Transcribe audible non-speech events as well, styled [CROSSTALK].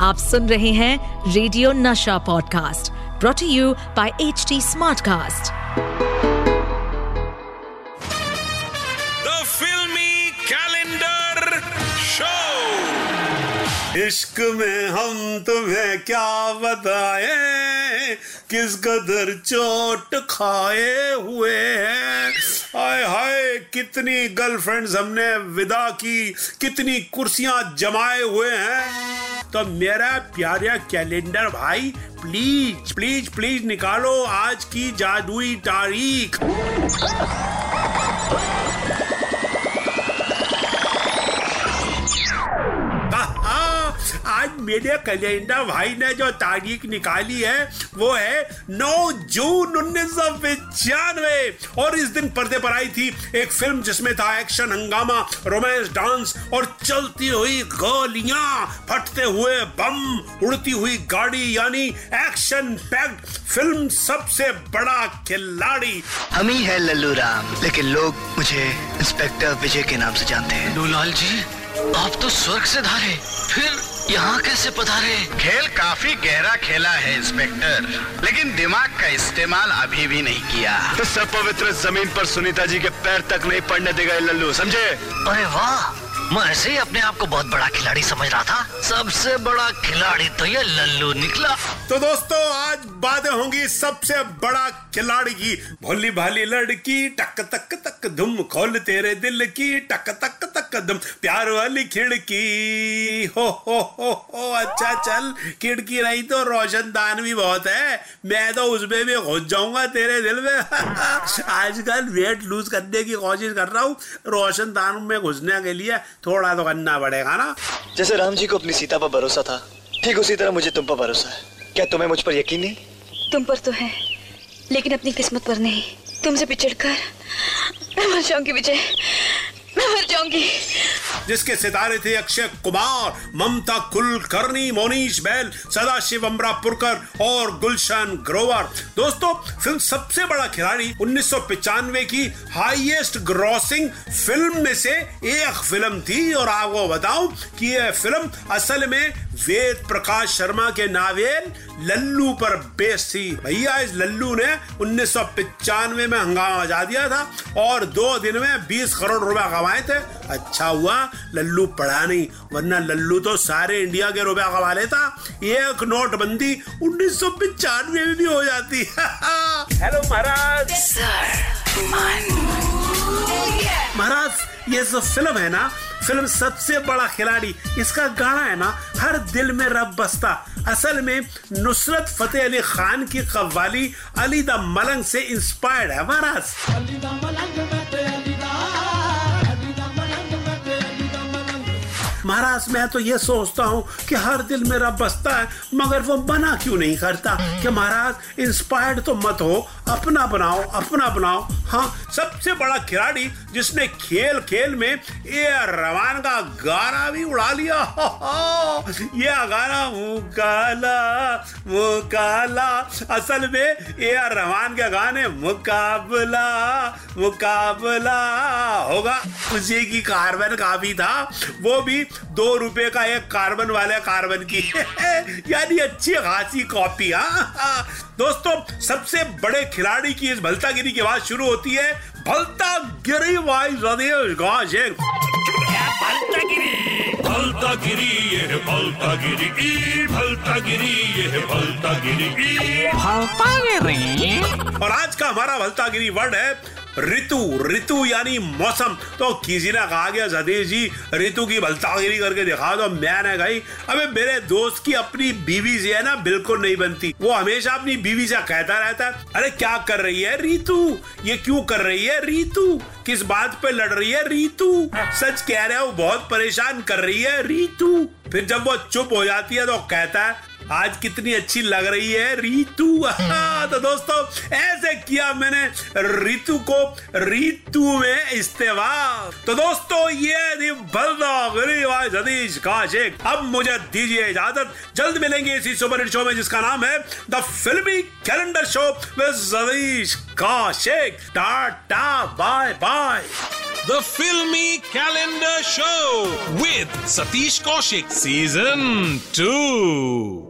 आप सुन रहे हैं radio Nasha podcast brought you by H T smartcast the filmy calendar show इश्क में हम तुम्हें क्या बताएँ? किस कदर चोट खाए हुए हैं? हाय हाय कितनी गर्लफ्रेंड्स हमने विदा की कितनी कुर्सियाँ जमाए हुए हैं? तो मेरा प्यारा कैलेंडर भाई प्लीज़ प्लीज़ प्लीज़ निकालो आज की जादुई तारीख। मेरे कैलेंडर भाई ने जो तारीख निकाली है वो है 9 जून उन्नीस सौ पचानवे। और इस दिन पर्दे पर आई थी एक फ़िल्म जिसमें था एक्शन हंगामा रोमांस डांस और चलती हुई गोलियाँ फटते हुए बम उड़ती हुई गाड़ी यानी एक्शन पैक्ड फ़िल्म सबसे बड़ा खिलाड़ी। हम ही है लल्लू राम लेकिन लोग मुझे इंस्पेक्टर विजय के नाम से जानते हैं। दूलाल जी आप तो स्वर्ग से धारे फिर यहाँ कैसे पधारे? खेल काफ़ी गहरा खेला है इंस्पेक्टर। लेकिन दिमाग का इस्तेमाल अभी भी नहीं किया। तो सब पवित्र ज़मीन पर सुनीता जी के पैर तक नहीं पड़ने देगा ये लल्लू समझे? अरे वाह! मैं ऐसे ही अपने आप को बहुत बड़ा खिलाड़ी समझ रहा था। सबसे बड़ा खिलाड़ी तो ये लल्लू निकला। तो दोस्तों आज बातें होंगी सबसे बड़ा खिलाड़ी की। भोली भाली लड़की टक तक तक धुम खोल तेरे दिल की टक तक तक धुम प्यार वाली खिड़की। हो हो हो हो अच्छा चल। खिड़की नहीं तो रोशनदान भी बहुत है। मैं तो उसमें भी घुस जाऊँगा तेरे दिल में। [LAUGHS] आजकल वेट लूज करने की कोशिश कर रहा हूँ। रोशनदान में घुसने के लिए थोड़ा तो करना पड़ेगा ना। जैसे राम जी को अपनी सीता पर भरोसा था ठीक उसी तरह मुझे तुम पर भरोसा है। क्या तुम्हें मुझ पर यकीन नहीं? तुम पर तो है लेकिन अपनी किस्मत पर नहीं। तुमसे पिछड़ कर मैं मर जाऊँगी विजय। मैं मर जाऊँगी। जिसके सितारे थे अक्षय कुमार, ममता कुलकर्णी मोनीश बैल, सदाशिव, अमरापुरकर और गुलशन ग्रोवर। दोस्तों, फ़िल्म सबसे बड़ा खिलाड़ी उन्नीस की हाईएस्ट ग्रॉसिंग फ़िल्म में से एक फ़िल्म थी। और आपको बताऊँ कि यह फ़िल्म असल में वेद प्रकाश शर्मा के नावेल लल्लू पर बेस थी। भैया, इस लल्लू ने उन्नीस में हंगामा मचा दिया था और दो दिन में 20 करोड़ रुपए कमाए थे। अच्छा हुआ लल्लू पढ़ा नहीं वरना लल्लू तो सारे इंडिया के रुपया कमा लेता। एक नोटबंदी उन्नीस में भी हो जाती। [LAUGHS] हेलो महाराज। महाराज ये जो फ़िल्म है ना फ़िल्म सबसे बड़ा खिलाड़ी इसका गाना है ना हर दिल में रब बसता। असल में नुसरत फतेह अली खान की कव्वाली अली द मलंग से इंस्पायर्ड है महाराज। महाराज मैं तो ये सोचता हूँ कि हर दिल मेरा बसता है मगर वो बना क्यों नहीं करता? कि महाराज इंस्पायर्ड तो मत हो अपना बनाओ अपना बनाओ। हाँ सबसे बड़ा खिलाड़ी जिसने खेल खेल में ए रवान का गाना भी उड़ा लिया। हो, हो, ये गाना मुकाला मुकाला। असल में ए रहमान के गाने मुकाबला मुकाबला होगा। उसी की कार्बन का भी था वो भी दो रुपए का एक कार्बन वाले कार्बन की यानी अच्छी खासी कॉपी हाँ। दोस्तों सबसे बड़े खिलाड़ी की इस भलतागिरी की बात शुरू होती है। भलता गिरी वाई रदेश भलता गिरी ये भलता गिरी ई भलता गिरी ये है भलता गिरी ई और आज का हमारा भलता गिरी वर्ड है ऋतु ऋतु यानी मौसम। तो किसी ने कहा गया सतीश जी, ऋतु की भलतागिरी करके दिखा दो मैंने कही, अबे मेरे दोस्त की अपनी बीवी से है ना, बिल्कुल नहीं बनती। वो हमेशा अपनी बीवी से कहता रहता है, अरे क्या कर रही है ऋतु? ये क्यों कर रही है ऋतु? किस बात पे लड़ रही है ऋतु? सच कह रहे हो, बहुत परेशान कर रही है ऋतु? फिर जब वो चुप हो जाती है तो कहता है आज कितनी अच्छी लग रही है रीतू तो दोस्तों, ऐसे किया मैंने ऋतु को रितु में इस्तेमाल। तो दोस्तों, ये सतीश काशिक। अब मुझे दीजिए इजाज़त। जल्द मिलेंगे इसी सुपर शो में, जिसका नाम है the filmy calendar show with Satish Kaushik. Tata, bye bye. The filmy calendar show with Satish Kaushik, season 2.